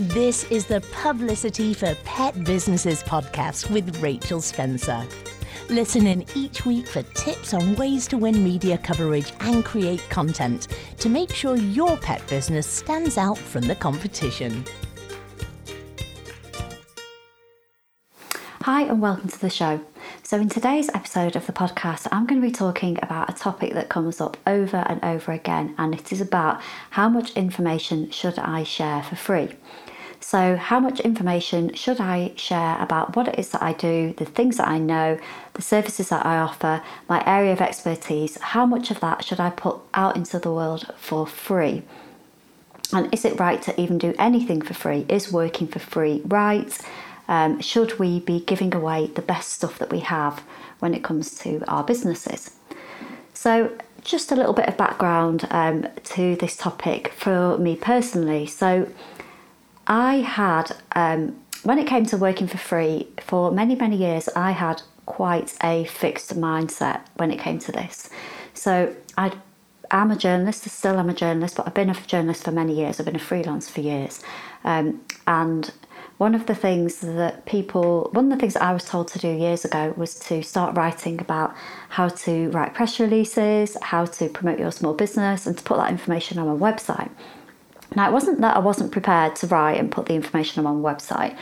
This is the Publicity for Pet Businesses podcast with Rachel Spencer. Listen in each week for tips on ways to win media coverage and create content to make sure your pet business stands out from the competition. Hi, and welcome to the show. So, in today's episode of the podcast, I'm going to be talking about a topic that comes up over and over again, and it is about how much information should I share for free. So, how much information should I share about what it is that I do, the things that I know, the services that I offer, my area of expertise? How much of that should I put out into the world for free? And is it right to even do anything for free? Is working for free right? Um, should we be giving away the best stuff that we have when it comes to our businesses? So, just a little bit of background um, to this topic for me personally. So, I had, um, when it came to working for free, for many, many years, I had quite a fixed mindset when it came to this. So I am a journalist, I still am a journalist, but I've been a journalist for many years. I've been a freelance for years. Um, and one of the things that people, one of the things I was told to do years ago was to start writing about how to write press releases, how to promote your small business, and to put that information on my website. Now, it wasn't that I wasn't prepared to write and put the information on my website,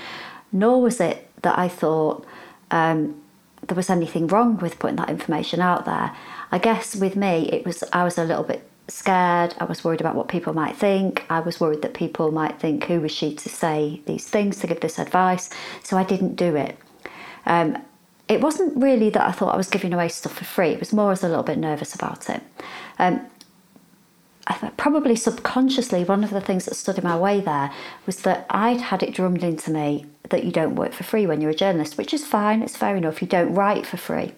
nor was it that I thought um, there was anything wrong with putting that information out there. I guess with me, it was I was a little bit scared. I was worried about what people might think. I was worried that people might think, who was she to say these things, to give this advice? So I didn't do it. Um, it wasn't really that I thought I was giving away stuff for free. It was more as a little bit nervous about it. Um, probably subconsciously, one of the things that stood in my way there was that I'd had it drummed into me that you don't work for free when you're a journalist, which is fine, it's fair enough, you don't write for free.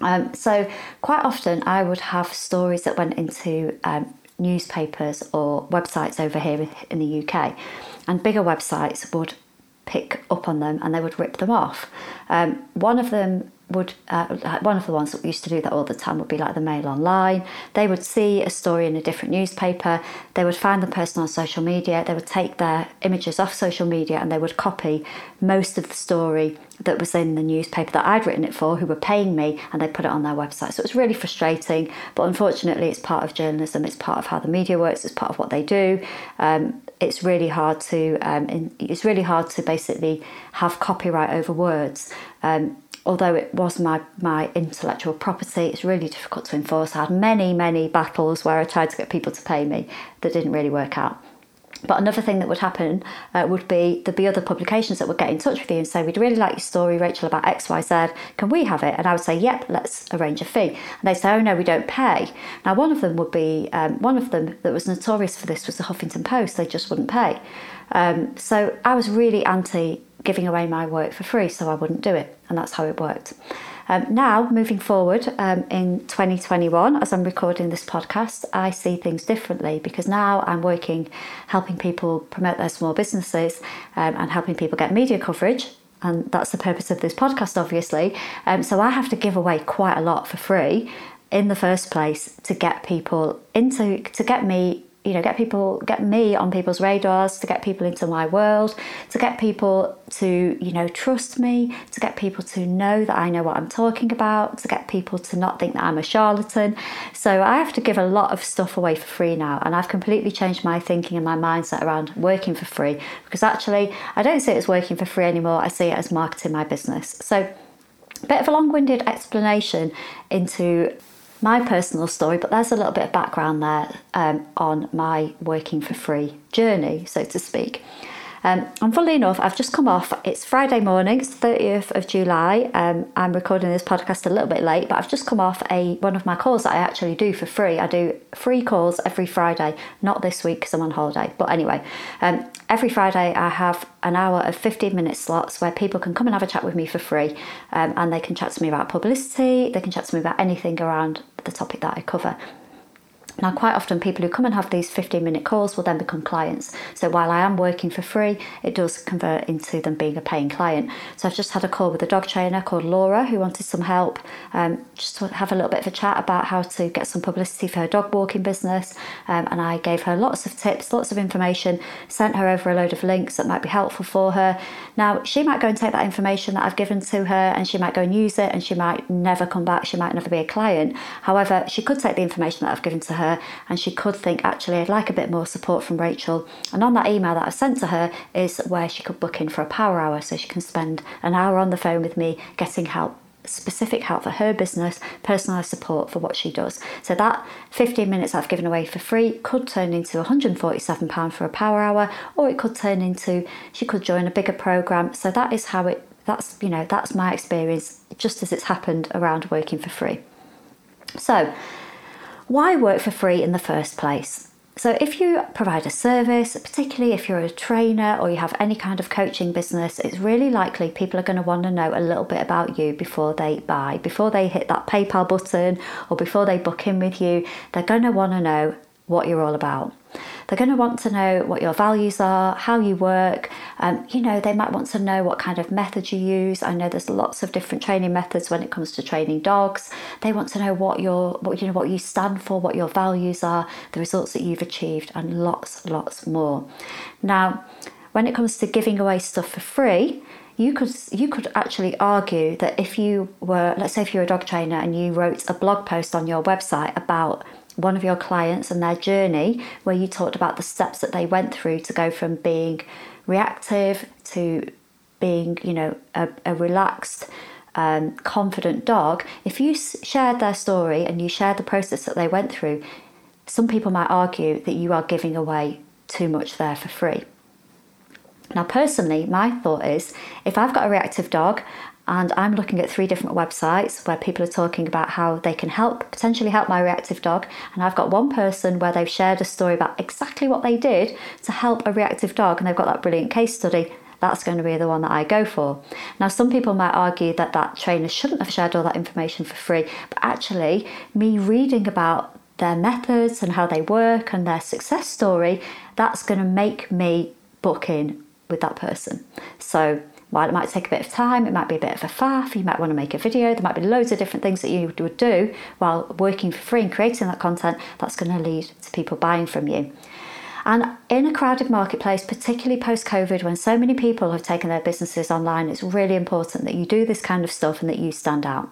Um, so, quite often, I would have stories that went into um, newspapers or websites over here in the UK, and bigger websites would pick up on them and they would rip them off. Um, one of them would uh, one of the ones that used to do that all the time would be like the Mail Online. They would see a story in a different newspaper. They would find the person on social media. They would take their images off social media and they would copy most of the story that was in the newspaper that I'd written it for, who were paying me, and they put it on their website. So it was really frustrating. But unfortunately, it's part of journalism. It's part of how the media works. It's part of what they do. Um, it's really hard to um, it's really hard to basically have copyright over words. Um, although it was my, my intellectual property, it's really difficult to enforce. I had many, many battles where I tried to get people to pay me that didn't really work out. But another thing that would happen uh, would be there'd be other publications that would get in touch with you and say, We'd really like your story, Rachel, about XYZ. Can we have it? And I would say, Yep, let's arrange a fee. And they'd say, Oh, no, we don't pay. Now, one of them would be, um, one of them that was notorious for this was the Huffington Post. They just wouldn't pay. Um, so I was really anti giving away my work for free, so I wouldn't do it. And that's how it worked. Um, now, moving forward um, in 2021, as I'm recording this podcast, I see things differently because now I'm working helping people promote their small businesses um, and helping people get media coverage. And that's the purpose of this podcast, obviously. Um, so I have to give away quite a lot for free in the first place to get people into, to get me you know get people get me on people's radars to get people into my world to get people to you know trust me to get people to know that I know what I'm talking about to get people to not think that I'm a charlatan. So I have to give a lot of stuff away for free now and I've completely changed my thinking and my mindset around working for free because actually I don't see it as working for free anymore I see it as marketing my business. So a bit of a long-winded explanation into my personal story, but there's a little bit of background there um, on my working for free journey, so to speak. Um, and funnily enough, I've just come off, it's Friday morning, it's 30th of July. Um, I'm recording this podcast a little bit late, but I've just come off a one of my calls that I actually do for free. I do free calls every Friday, not this week because I'm on holiday. But anyway, um, every Friday I have an hour of 15 minute slots where people can come and have a chat with me for free um, and they can chat to me about publicity, they can chat to me about anything around the topic that I cover. Now, quite often, people who come and have these 15 minute calls will then become clients. So, while I am working for free, it does convert into them being a paying client. So, I've just had a call with a dog trainer called Laura who wanted some help, um, just to have a little bit of a chat about how to get some publicity for her dog walking business. Um, and I gave her lots of tips, lots of information, sent her over a load of links that might be helpful for her. Now, she might go and take that information that I've given to her and she might go and use it and she might never come back, she might never be a client. However, she could take the information that I've given to her her and she could think, actually, I'd like a bit more support from Rachel. And on that email that I sent to her is where she could book in for a power hour so she can spend an hour on the phone with me getting help specific help for her business, personalised support for what she does. So that 15 minutes I've given away for free could turn into £147 for a power hour, or it could turn into she could join a bigger program. So that is how it that's you know that's my experience just as it's happened around working for free. So why work for free in the first place? So, if you provide a service, particularly if you're a trainer or you have any kind of coaching business, it's really likely people are going to want to know a little bit about you before they buy, before they hit that PayPal button or before they book in with you. They're going to want to know what you're all about. They're going to want to know what your values are, how you work. Um, you know, they might want to know what kind of method you use. I know there's lots of different training methods when it comes to training dogs. They want to know what your, what you know, what you stand for, what your values are, the results that you've achieved, and lots, lots more. Now, when it comes to giving away stuff for free, you could you could actually argue that if you were let's say if you're a dog trainer and you wrote a blog post on your website about one of your clients and their journey, where you talked about the steps that they went through to go from being reactive to being, you know, a, a relaxed, um, confident dog. If you shared their story and you shared the process that they went through, some people might argue that you are giving away too much there for free. Now, personally, my thought is if I've got a reactive dog and I'm looking at three different websites where people are talking about how they can help, potentially help my reactive dog. And I've got one person where they've shared a story about exactly what they did to help a reactive dog, and they've got that brilliant case study. That's going to be the one that I go for. Now, some people might argue that that trainer shouldn't have shared all that information for free, but actually, me reading about their methods and how they work and their success story, that's going to make me book in with that person. So, while it might take a bit of time, it might be a bit of a faff, you might want to make a video, there might be loads of different things that you would do while working for free and creating that content that's going to lead to people buying from you. And in a crowded marketplace, particularly post COVID, when so many people have taken their businesses online, it's really important that you do this kind of stuff and that you stand out.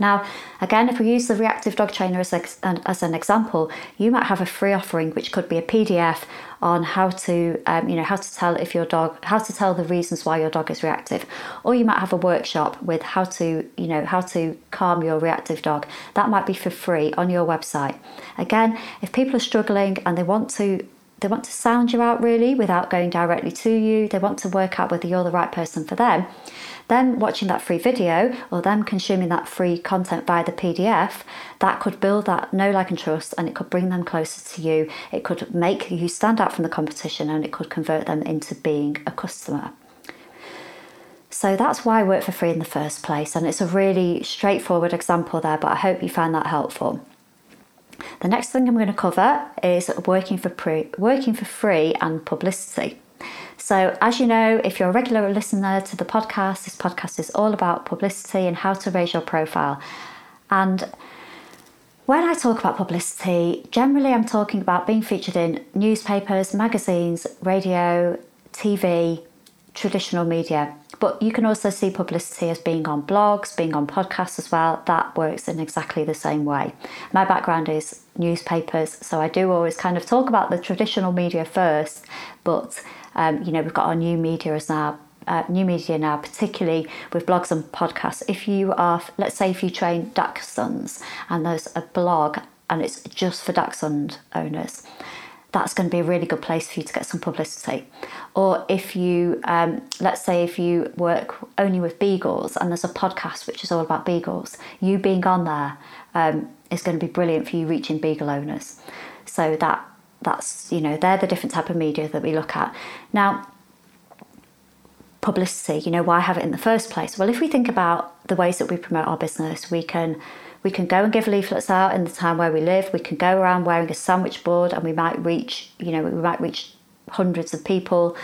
Now, again, if we use the reactive dog trainer as, as an example, you might have a free offering which could be a PDF on how to, um, you know, how to tell if your dog, how to tell the reasons why your dog is reactive, or you might have a workshop with how to, you know, how to calm your reactive dog. That might be for free on your website. Again, if people are struggling and they want to they want to sound you out really without going directly to you. They want to work out whether you're the right person for them them watching that free video or them consuming that free content via the PDF, that could build that know, like, and trust and it could bring them closer to you. It could make you stand out from the competition and it could convert them into being a customer. So that's why I work for free in the first place, and it's a really straightforward example there, but I hope you find that helpful. The next thing I'm going to cover is working for pre- working for free and publicity. So, as you know, if you're a regular listener to the podcast, this podcast is all about publicity and how to raise your profile. And when I talk about publicity, generally I'm talking about being featured in newspapers, magazines, radio, TV, traditional media. But you can also see publicity as being on blogs, being on podcasts as well. That works in exactly the same way. My background is newspapers, so I do always kind of talk about the traditional media first, but um, you know, we've got our new media as now uh, new media now, particularly with blogs and podcasts. If you are, let's say, if you train Dachshunds and there's a blog and it's just for Dachshund owners, that's going to be a really good place for you to get some publicity. Or if you, um, let's say, if you work only with beagles and there's a podcast which is all about beagles, you being on there um, is going to be brilliant for you reaching beagle owners. So that that's you know they're the different type of media that we look at now publicity you know why have it in the first place well if we think about the ways that we promote our business we can We can go and give leaflets out in the town where we live. We can go around wearing a sandwich board and we might reach, you know, we might reach hundreds of people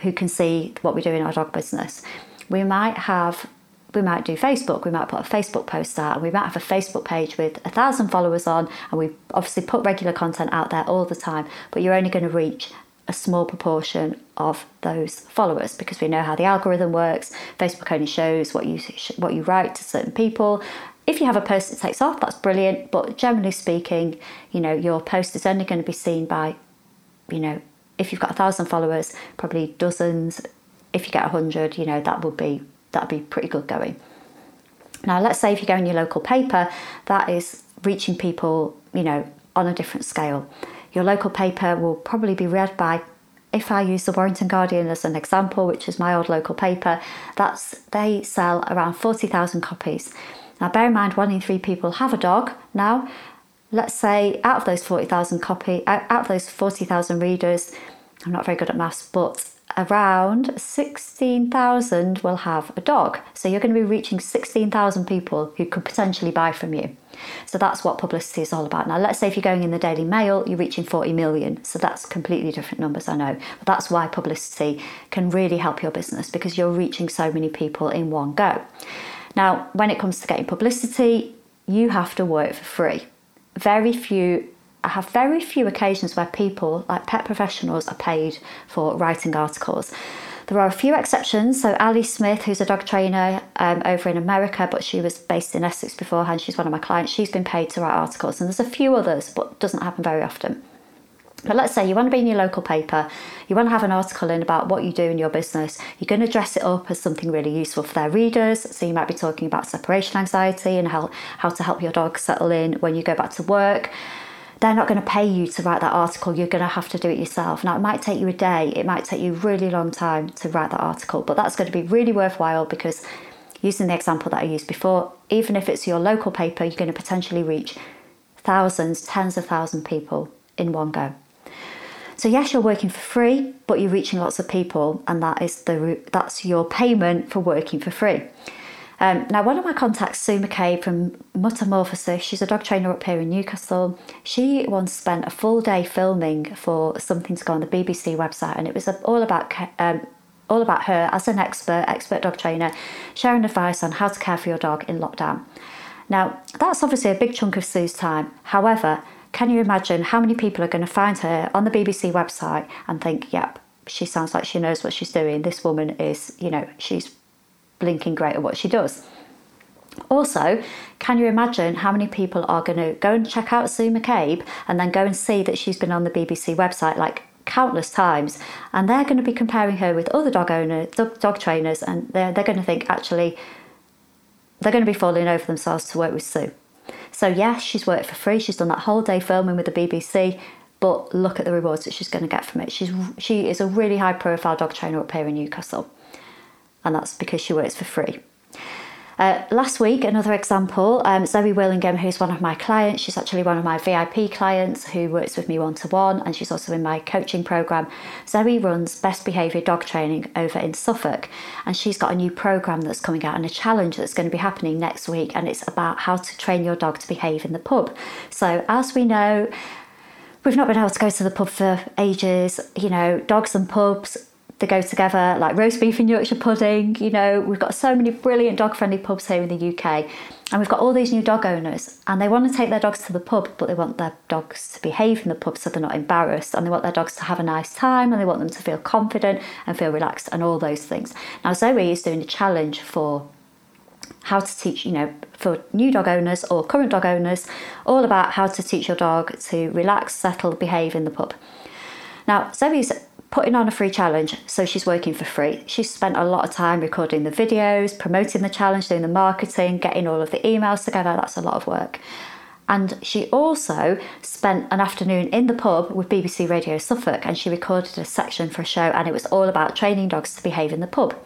who can see what we do in our dog business. We might have we might do Facebook, we might put a Facebook post out, and we might have a Facebook page with a thousand followers on, and we obviously put regular content out there all the time, but you're only going to reach a small proportion of those followers because we know how the algorithm works. Facebook only shows what you what you write to certain people. If you have a post that takes off, that's brilliant. But generally speaking, you know your post is only going to be seen by, you know, if you've got a thousand followers, probably dozens. If you get a hundred, you know that would be that'd be pretty good going. Now, let's say if you go in your local paper, that is reaching people, you know, on a different scale. Your local paper will probably be read by, if I use the Warrington Guardian as an example, which is my old local paper, that's they sell around 40,000 copies. Now, bear in mind, one in three people have a dog now. Let's say out of those 40,000 copy, out of those 40,000 readers, I'm not very good at maths, but around 16,000 will have a dog. So you're going to be reaching 16,000 people who could potentially buy from you. So that's what publicity is all about. Now, let's say if you're going in the Daily Mail, you're reaching 40 million. So that's completely different numbers, I know. But that's why publicity can really help your business because you're reaching so many people in one go. Now, when it comes to getting publicity, you have to work for free. Very few I have very few occasions where people, like pet professionals, are paid for writing articles. There are a few exceptions. So, Ali Smith, who's a dog trainer um, over in America, but she was based in Essex beforehand, she's one of my clients, she's been paid to write articles. And there's a few others, but doesn't happen very often. But let's say you want to be in your local paper, you want to have an article in about what you do in your business, you're going to dress it up as something really useful for their readers. So you might be talking about separation anxiety and how, how to help your dog settle in when you go back to work they're not going to pay you to write that article. You're going to have to do it yourself. Now, it might take you a day, it might take you a really long time to write that article, but that's going to be really worthwhile because using the example that I used before, even if it's your local paper, you're going to potentially reach thousands, tens of thousands of people in one go. So yes, you're working for free, but you're reaching lots of people, and that is the that's your payment for working for free. Um, now, one of my contacts, Sue McCabe from Mutamorphosis, she's a dog trainer up here in Newcastle. She once spent a full day filming for something to go on the BBC website, and it was all about um, all about her as an expert, expert dog trainer, sharing advice on how to care for your dog in lockdown. Now, that's obviously a big chunk of Sue's time. However, can you imagine how many people are going to find her on the BBC website and think, yep, she sounds like she knows what she's doing. This woman is, you know, she's blinking great at what she does. Also, can you imagine how many people are going to go and check out Sue McCabe and then go and see that she's been on the BBC website like countless times and they're going to be comparing her with other dog owners, dog, trainers, and they're, they're going to think actually they're going to be falling over themselves to work with Sue. So, yes, she's worked for free, she's done that whole day filming with the BBC, but look at the rewards that she's going to get from it. She's, she is a really high profile dog trainer up here in Newcastle and that's because she works for free. Uh, last week, another example, um, Zoe Willingham, who's one of my clients, she's actually one of my VIP clients who works with me one to one, and she's also in my coaching program. Zoe runs Best Behaviour Dog Training over in Suffolk, and she's got a new program that's coming out and a challenge that's going to be happening next week, and it's about how to train your dog to behave in the pub. So, as we know, we've not been able to go to the pub for ages, you know, dogs and pubs they go together, like roast beef and Yorkshire pudding. You know, we've got so many brilliant dog friendly pubs here in the UK, and we've got all these new dog owners, and they want to take their dogs to the pub, but they want their dogs to behave in the pub so they're not embarrassed, and they want their dogs to have a nice time, and they want them to feel confident and feel relaxed, and all those things. Now, Zoe is doing a challenge for how to teach, you know, for new dog owners or current dog owners, all about how to teach your dog to relax, settle, behave in the pub. Now, Zoe's putting on a free challenge, so she's working for free. She's spent a lot of time recording the videos, promoting the challenge, doing the marketing, getting all of the emails together. That's a lot of work. And she also spent an afternoon in the pub with BBC Radio Suffolk and she recorded a section for a show, and it was all about training dogs to behave in the pub.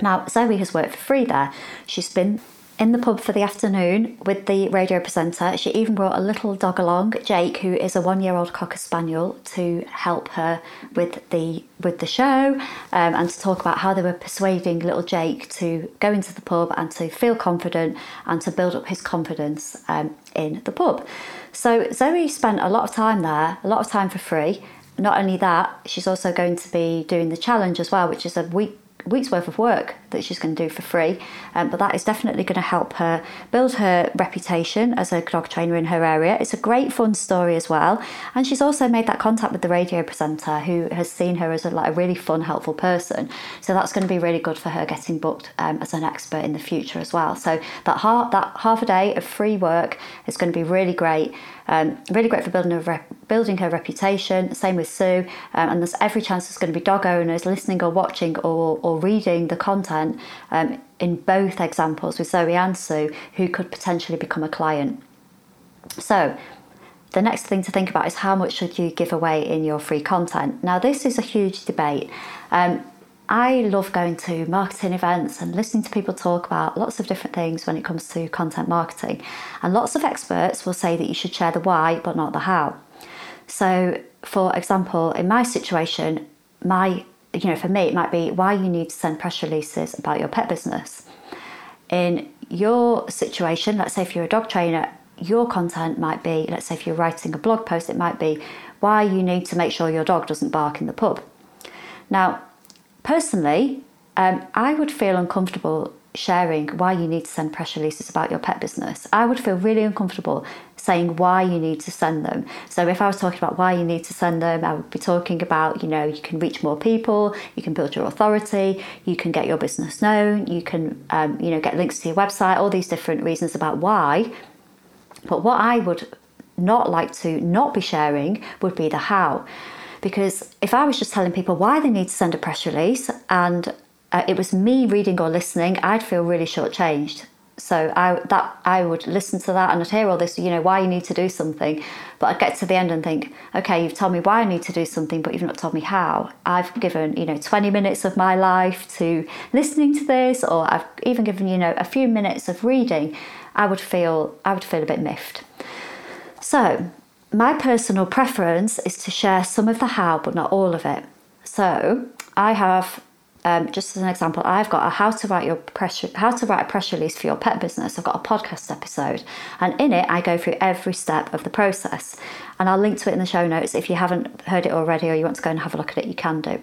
Now, Zoe has worked for free there. She's been in the pub for the afternoon with the radio presenter. She even brought a little dog along, Jake, who is a one-year-old cocker spaniel, to help her with the with the show um, and to talk about how they were persuading little Jake to go into the pub and to feel confident and to build up his confidence um, in the pub. So Zoe spent a lot of time there, a lot of time for free. Not only that, she's also going to be doing the challenge as well, which is a week week's worth of work that she's going to do for free. Um, but that is definitely going to help her build her reputation as a dog trainer in her area. It's a great fun story as well. And she's also made that contact with the radio presenter who has seen her as a, like, a really fun, helpful person. So that's going to be really good for her getting booked um, as an expert in the future as well. So that half, that half a day of free work is going to be really great. Um, really great for building, rep- building her reputation. Same with Sue. Um, and there's every chance there's going to be dog owners listening or watching or, or reading the content um, in both examples with Zoe and Sue who could potentially become a client. So, the next thing to think about is how much should you give away in your free content. Now, this is a huge debate. Um, I love going to marketing events and listening to people talk about lots of different things when it comes to content marketing. And lots of experts will say that you should share the why but not the how. So, for example, in my situation, my you know, for me, it might be why you need to send press releases about your pet business. In your situation, let's say if you're a dog trainer, your content might be, let's say if you're writing a blog post, it might be why you need to make sure your dog doesn't bark in the pub. Now, Personally, um, I would feel uncomfortable sharing why you need to send press releases about your pet business. I would feel really uncomfortable saying why you need to send them. So if I was talking about why you need to send them, I would be talking about, you know, you can reach more people, you can build your authority, you can get your business known, you can, um, you know, get links to your website, all these different reasons about why. But what I would not like to not be sharing would be the how. Because if I was just telling people why they need to send a press release and uh, it was me reading or listening, I'd feel really shortchanged. So I that I would listen to that and I'd hear all this, you know, why you need to do something. But I'd get to the end and think, okay, you've told me why I need to do something, but you've not told me how. I've given, you know, 20 minutes of my life to listening to this, or I've even given, you know, a few minutes of reading. I would feel I would feel a bit miffed. So my personal preference is to share some of the how, but not all of it. So I have, um, just as an example, I've got a how to write your press, how to write a press release for your pet business. I've got a podcast episode, and in it I go through every step of the process, and I'll link to it in the show notes. If you haven't heard it already, or you want to go and have a look at it, you can do.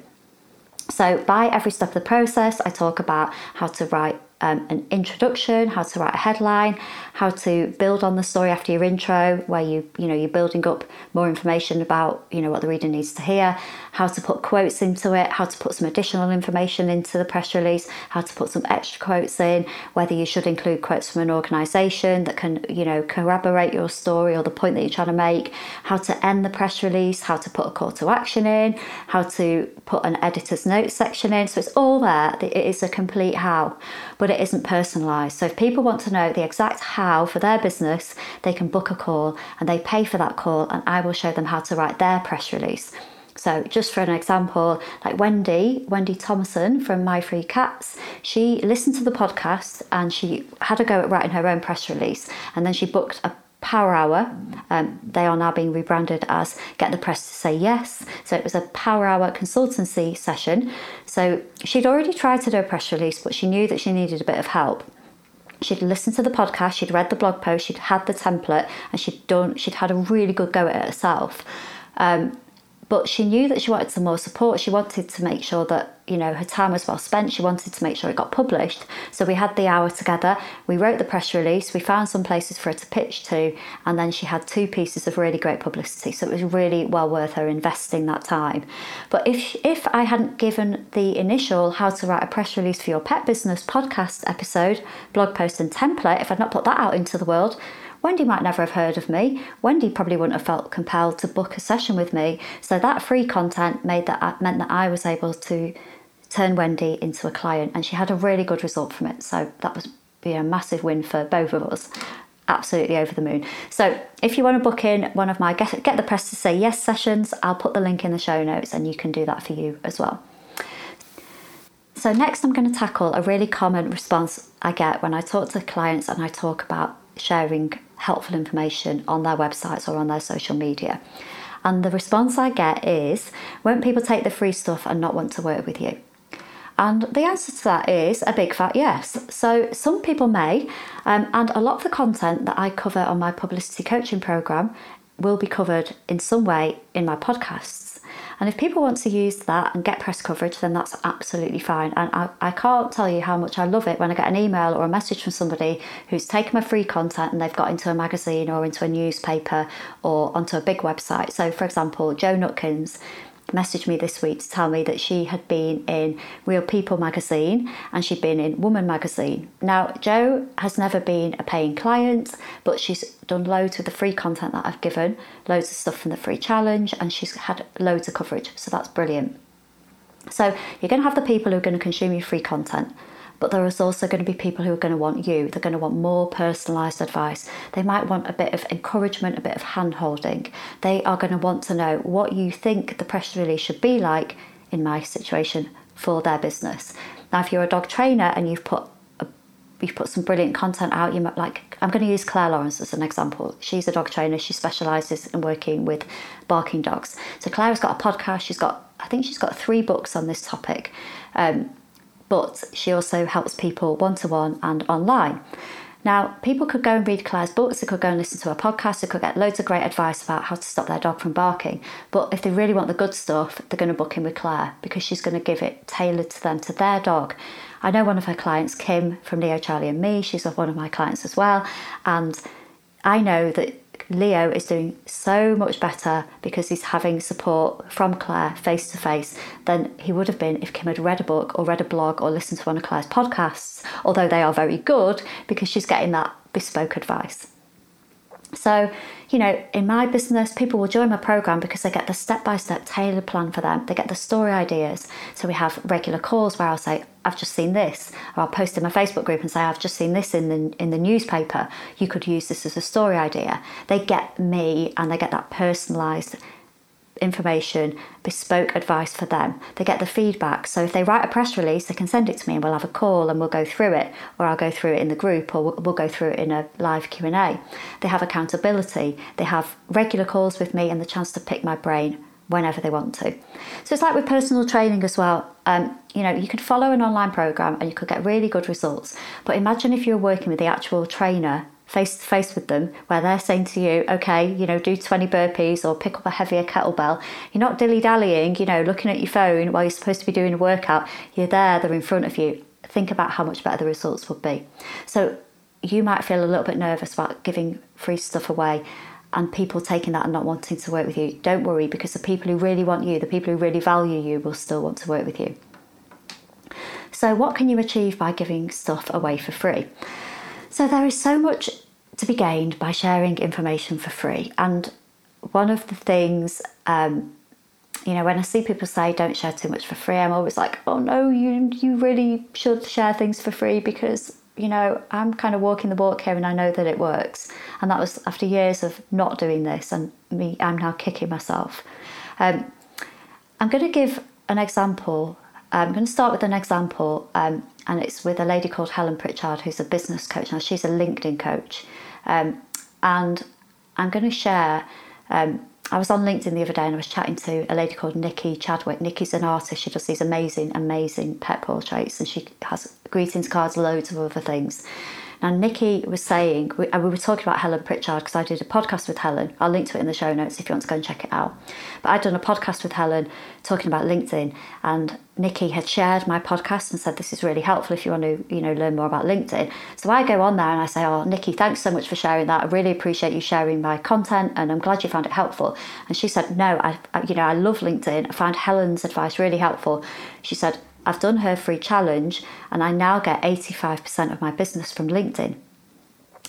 So by every step of the process, I talk about how to write um, an introduction, how to write a headline, how to build on the story after your intro, where you you know you're building up more information about you know what the reader needs to hear, how to put quotes into it, how to put some additional information into the press release, how to put some extra quotes in, whether you should include quotes from an organisation that can you know corroborate your story or the point that you're trying to make, how to end the press release, how to put a call to action in, how to put an editor's notes section in. So it's all there. It is a complete how, but it isn't personalised. So if people want to know the exact how for their business, they can book a call and they pay for that call, and I will show them how to write their press release. So, just for an example, like Wendy, Wendy Thomason from My Free Cats, she listened to the podcast and she had a go at writing her own press release, and then she booked a Power Hour. Um, they are now being rebranded as Get the Press to Say Yes. So it was a Power Hour consultancy session. So she'd already tried to do a press release, but she knew that she needed a bit of help. She'd listened to the podcast, she'd read the blog post, she'd had the template, and she'd done. She'd had a really good go at it herself. Um, but she knew that she wanted some more support. She wanted to make sure that you know her time was well spent. She wanted to make sure it got published. So we had the hour together. We wrote the press release. We found some places for her to pitch to, and then she had two pieces of really great publicity. So it was really well worth her investing that time. But if if I hadn't given the initial how to write a press release for your pet business podcast episode, blog post, and template, if I'd not put that out into the world Wendy might never have heard of me. Wendy probably wouldn't have felt compelled to book a session with me. So that free content made that uh, meant that I was able to turn Wendy into a client, and she had a really good result from it. So that was be a massive win for both of us. Absolutely over the moon. So if you want to book in one of my get, get the press to say yes sessions, I'll put the link in the show notes, and you can do that for you as well. So, next, I'm going to tackle a really common response I get when I talk to clients and I talk about sharing helpful information on their websites or on their social media. And the response I get is won't people take the free stuff and not want to work with you? And the answer to that is a big fat yes. So some people may, um, and a lot of the content that I cover on my publicity coaching program will be covered in some way in my podcasts. And if people want to use that and get press coverage, then that's absolutely fine. And I, I can't tell you how much I love it when I get an email or a message from somebody who's taken my free content and they've got into a magazine or into a newspaper or onto a big website. So, for example, Jo Nutkins messaged me this week to tell me that she had been in Real People magazine and she'd been in Woman magazine. Now, Jo has never been a paying client, but she's done loads with the free content that I've given, loads of stuff from the free challenge, and she's had loads of coverage. So that's brilliant. So you're going to have the people who are going to consume your free content but there is also going to be people who are going to want you. They're going to want more personalised advice. They might want a bit of encouragement, a bit of hand holding. They are going to want to know what you think the pressure release should be like in my situation for their business. Now, if you're a dog trainer and you've put you've put some brilliant content out. You might like I'm going to use Claire Lawrence as an example. She's a dog trainer. She specialises in working with barking dogs. So Claire has got a podcast. She's got I think she's got three books on this topic. Um, but she also helps people one to one and online. Now, people could go and read Claire's books, they could go and listen to her podcast, they could get loads of great advice about how to stop their dog from barking. But if they really want the good stuff, they're going to book in with Claire because she's going to give it tailored to them, to their dog. I know one of her clients, Kim from Leo, Charlie and Me, she's one of my clients as well. And I know that Leo is doing so much better because he's having support from Claire face to face than he would have been if Kim had read a book or read a blog or listened to one of Claire's podcasts, although they are very good because she's getting that bespoke advice. So, you know, in my business, people will join my program because they get the step by step tailored plan for them. They get the story ideas. So we have regular calls where I'll say, I've just seen this, or I'll post in my Facebook group and say, I've just seen this in the in the newspaper. You could use this as a story idea. They get me and they get that personalised information, bespoke advice for them. They get the feedback. So if they write a press release, they can send it to me and we'll have a call and we'll go through it, or I'll go through it in the group, or we'll go through it in a live Q and A. They have accountability. They have regular calls with me and the chance to pick my brain whenever they want to. So it's like with personal training as well. Um, you know, you could follow an online program and you could get really good results. But imagine if you're working with the actual trainer face to face with them where they're saying to you, okay, you know, do 20 burpees or pick up a heavier kettlebell. You're not dilly dallying, you know, looking at your phone while you're supposed to be doing a workout. You're there, they're in front of you. Think about how much better the results would be. So you might feel a little bit nervous about giving free stuff away and people taking that and not wanting to work with you. Don't worry because the people who really want you, the people who really value you, will still want to work with you. So, what can you achieve by giving stuff away for free? So there is so much to be gained by sharing information for free. And one of the things, um, you know, when I see people say don't share too much for free, I'm always like, oh no, you you really should share things for free because you know I'm kind of walking the walk here and I know that it works. And that was after years of not doing this, and me, I'm now kicking myself. Um, I'm going to give an example. I'm going to start with an example. Um, and it's with a lady called Helen Pritchard, who's a business coach. Now, she's a LinkedIn coach. Um, and I'm going to share. Um, I was on LinkedIn the other day and I was chatting to a lady called Nikki Chadwick. Nikki's an artist. She does these amazing, amazing pet portraits and she has greetings cards, loads of other things. Now, Nikki was saying, we, uh, we were talking about Helen Pritchard because I did a podcast with Helen. I'll link to it in the show notes if you want to go and check it out. But I'd done a podcast with Helen talking about LinkedIn, and Nikki had shared my podcast and said this is really helpful if you want to, you know, learn more about LinkedIn. So I go on there and I say, "Oh, Nikki, thanks so much for sharing that. I really appreciate you sharing my content, and I'm glad you found it helpful." And she said, "No, I you know, I love LinkedIn. I found Helen's advice really helpful." She said, I've done her free challenge and I now get 85% of my business from LinkedIn.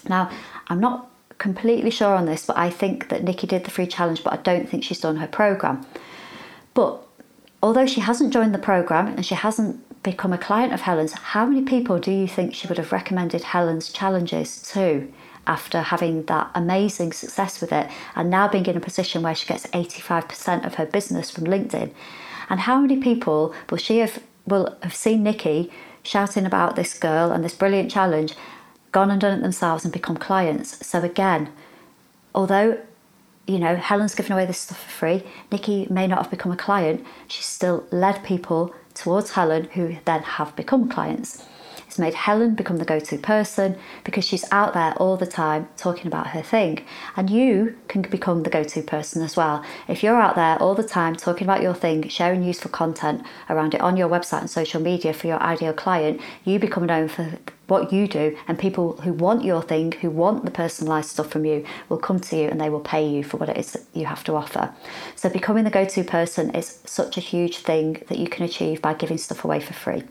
Now, I'm not completely sure on this, but I think that Nikki did the free challenge, but I don't think she's done her program. But although she hasn't joined the program and she hasn't become a client of Helen's, how many people do you think she would have recommended Helen's challenges to after having that amazing success with it and now being in a position where she gets 85% of her business from LinkedIn? And how many people will she have will have seen Nikki shouting about this girl and this brilliant challenge, gone and done it themselves and become clients. So again, although you know Helen's given away this stuff for free, Nikki may not have become a client. She's still led people towards Helen who then have become clients. It's made Helen become the go to person because she's out there all the time talking about her thing. And you can become the go to person as well. If you're out there all the time talking about your thing, sharing useful content around it on your website and social media for your ideal client, you become known for what you do, and people who want your thing, who want the personalised stuff from you, will come to you and they will pay you for what it is that you have to offer. So, becoming the go to person is such a huge thing that you can achieve by giving stuff away for free.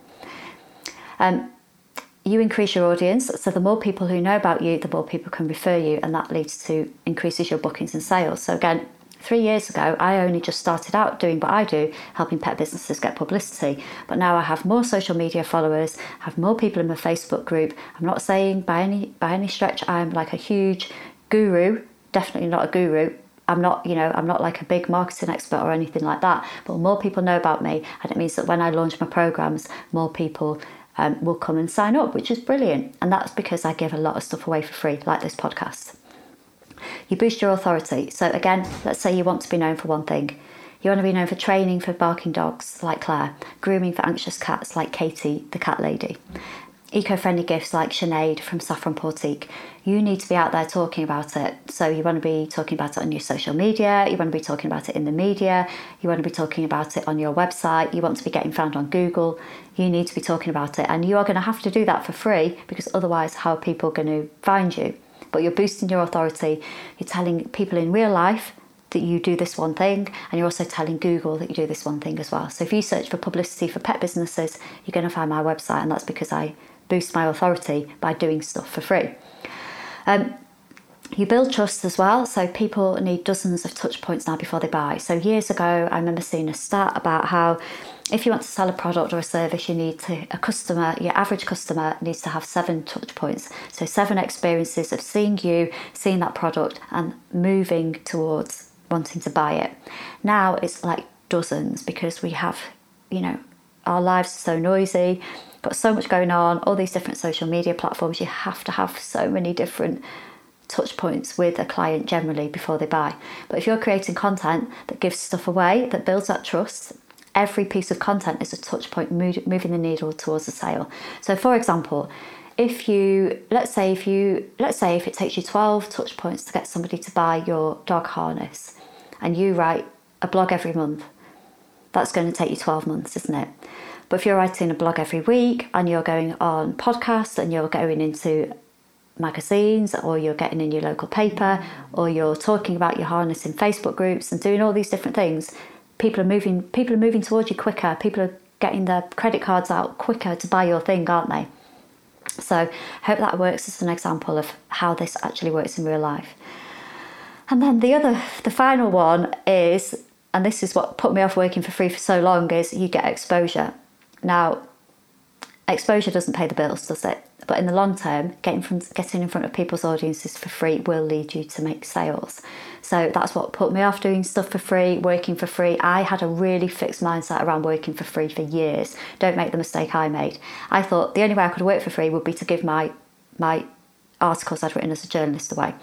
Um, you increase your audience, so the more people who know about you, the more people can refer you, and that leads to increases your bookings and sales. So again, three years ago, I only just started out doing what I do, helping pet businesses get publicity. But now I have more social media followers, have more people in my Facebook group. I'm not saying by any by any stretch I'm like a huge guru. Definitely not a guru. I'm not, you know, I'm not like a big marketing expert or anything like that. But more people know about me, and it means that when I launch my programs, more people um, will come and sign up, which is brilliant. And that's because I give a lot of stuff away for free, like this podcast. You boost your authority. So, again, let's say you want to be known for one thing. You want to be known for training for barking dogs like Claire, grooming for anxious cats like Katie, the cat lady, eco-friendly gifts like Sinead from Saffron Portique, you need to be out there talking about it. So you want to be talking about it on your social media, you want to be talking about it in the media, you want to be talking about it on your website, you want to be getting found on Google, you need to be talking about it. And you are going to have to do that for free because otherwise how are people going to find you? But you're boosting your authority, you're telling people in real life that you do this one thing, and you're also telling Google that you do this one thing as well. So if you search for publicity for pet businesses, you're going to find my website, and that's because I boost my authority by doing stuff for free. Um, you build trust as well, so people need dozens of touch points now before they buy. So, years ago, I remember seeing a stat about how if you want to sell a product or a service, you need to, a customer, your average customer needs to have seven touch points. So, seven experiences of seeing you, seeing that product, and moving towards wanting to buy it. Now it's like dozens because we have, you know, our lives are so noisy got so much going on, all these different social media platforms, you have to have so many different touch points with a client generally before they buy. But if you're creating content that gives stuff away, that builds that trust, every piece of content is a touch point moving the needle towards a sale. So, for example, if you let's say if you let's say if it takes you 12 touch points to get somebody to buy your dog harness and you write a blog every month that's going to take you 12 months isn't it but if you're writing a blog every week and you're going on podcasts and you're going into magazines or you're getting in your local paper or you're talking about your harness in Facebook groups and doing all these different things, people are moving people are moving towards you quicker. People are getting their credit cards out quicker to buy your thing, aren't they? So hope that works as an example of how this actually works in real life. And then the other the final one is and this is what put me off working for free for so long is you get exposure. Now, exposure doesn't pay the bills, does it? But in the long term, getting, from, getting in front of people's audiences for free will lead you to make sales. So that's what put me off doing stuff for free, working for free. I had a really fixed mindset around working for free for years. Don't make the mistake I made. I thought the only way I could work for free would be to give my my articles I'd written as a journalist away.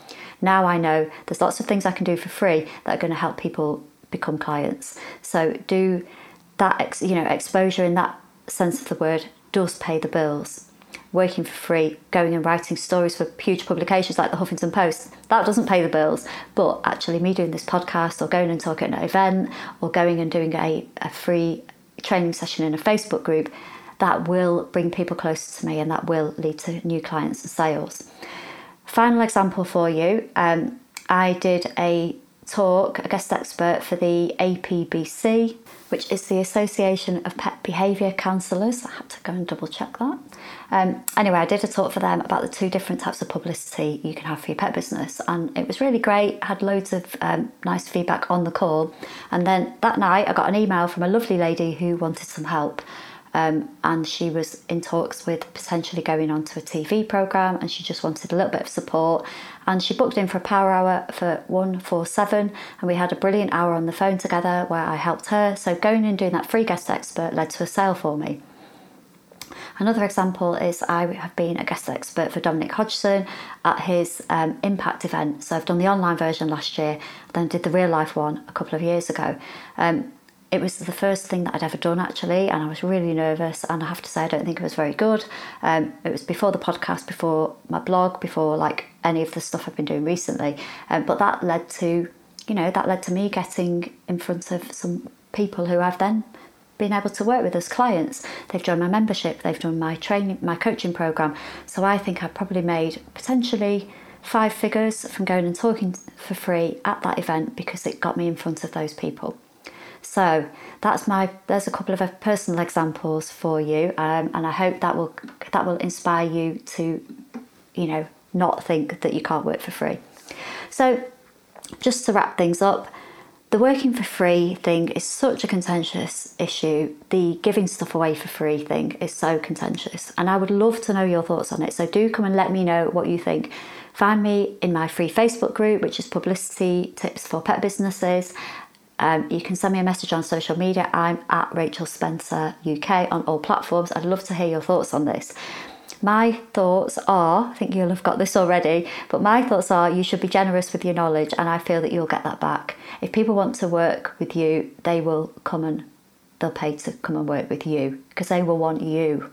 Now I know there's lots of things I can do for free that are going to help people become clients. So do that, you know, exposure in that sense of the word does pay the bills. Working for free, going and writing stories for huge publications like the Huffington Post, that doesn't pay the bills. But actually, me doing this podcast or going and talking at an event or going and doing a, a free training session in a Facebook group, that will bring people closer to me and that will lead to new clients and sales. Final example for you um, I did a talk, a guest expert for the APBC, which is the Association of Pet Behaviour Counsellors. I had to go and double check that. Um, anyway, I did a talk for them about the two different types of publicity you can have for your pet business, and it was really great. I had loads of um, nice feedback on the call, and then that night I got an email from a lovely lady who wanted some help. Um, and she was in talks with potentially going onto a TV program, and she just wanted a little bit of support. And she booked in for a power hour for 147, and we had a brilliant hour on the phone together where I helped her. So going and doing that free guest expert led to a sale for me. Another example is I have been a guest expert for Dominic Hodgson at his um, Impact event. So I've done the online version last year, then did the real life one a couple of years ago. Um, it was the first thing that I'd ever done actually, and I was really nervous. And I have to say, I don't think it was very good. Um, it was before the podcast, before my blog, before like any of the stuff I've been doing recently. Um, but that led to, you know, that led to me getting in front of some people who I've then been able to work with as clients. They've joined my membership, they've done my training, my coaching program. So I think I've probably made potentially five figures from going and talking for free at that event because it got me in front of those people. So that's my. There's a couple of personal examples for you, um, and I hope that will that will inspire you to, you know, not think that you can't work for free. So, just to wrap things up, the working for free thing is such a contentious issue. The giving stuff away for free thing is so contentious, and I would love to know your thoughts on it. So do come and let me know what you think. Find me in my free Facebook group, which is Publicity Tips for Pet Businesses. Um, you can send me a message on social media. I'm at Rachel Spencer UK on all platforms. I'd love to hear your thoughts on this. My thoughts are, I think you'll have got this already, but my thoughts are you should be generous with your knowledge, and I feel that you'll get that back. If people want to work with you, they will come and they'll pay to come and work with you because they will want you.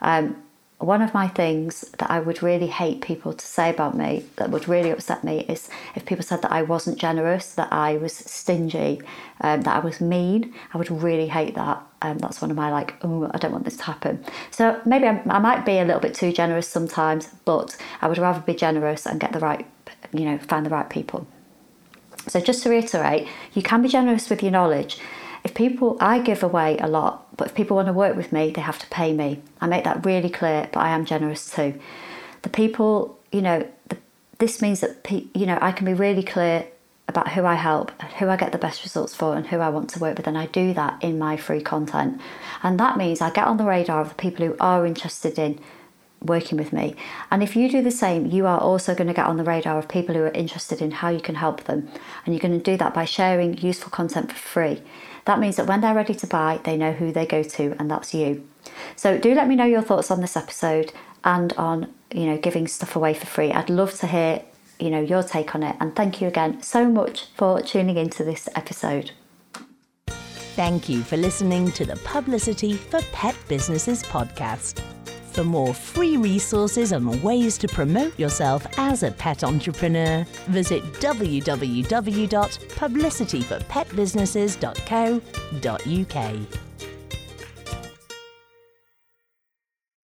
Um, one of my things that I would really hate people to say about me, that would really upset me, is if people said that I wasn't generous, that I was stingy, um, that I was mean. I would really hate that. Um, that's one of my like, oh, I don't want this to happen. So maybe I'm, I might be a little bit too generous sometimes, but I would rather be generous and get the right, you know, find the right people. So just to reiterate, you can be generous with your knowledge if people, I give away a lot, but if people want to work with me, they have to pay me. I make that really clear, but I am generous too. The people, you know, the, this means that, you know, I can be really clear about who I help, who I get the best results for, and who I want to work with, and I do that in my free content. And that means I get on the radar of the people who are interested in working with me. And if you do the same, you are also going to get on the radar of people who are interested in how you can help them. And you're going to do that by sharing useful content for free. That means that when they're ready to buy, they know who they go to, and that's you. So do let me know your thoughts on this episode and on, you know, giving stuff away for free. I'd love to hear, you know, your take on it. And thank you again so much for tuning into this episode. Thank you for listening to the Publicity for Pet Businesses podcast. For more free resources and ways to promote yourself as a pet entrepreneur, visit www.publicityforpetbusinesses.co.uk.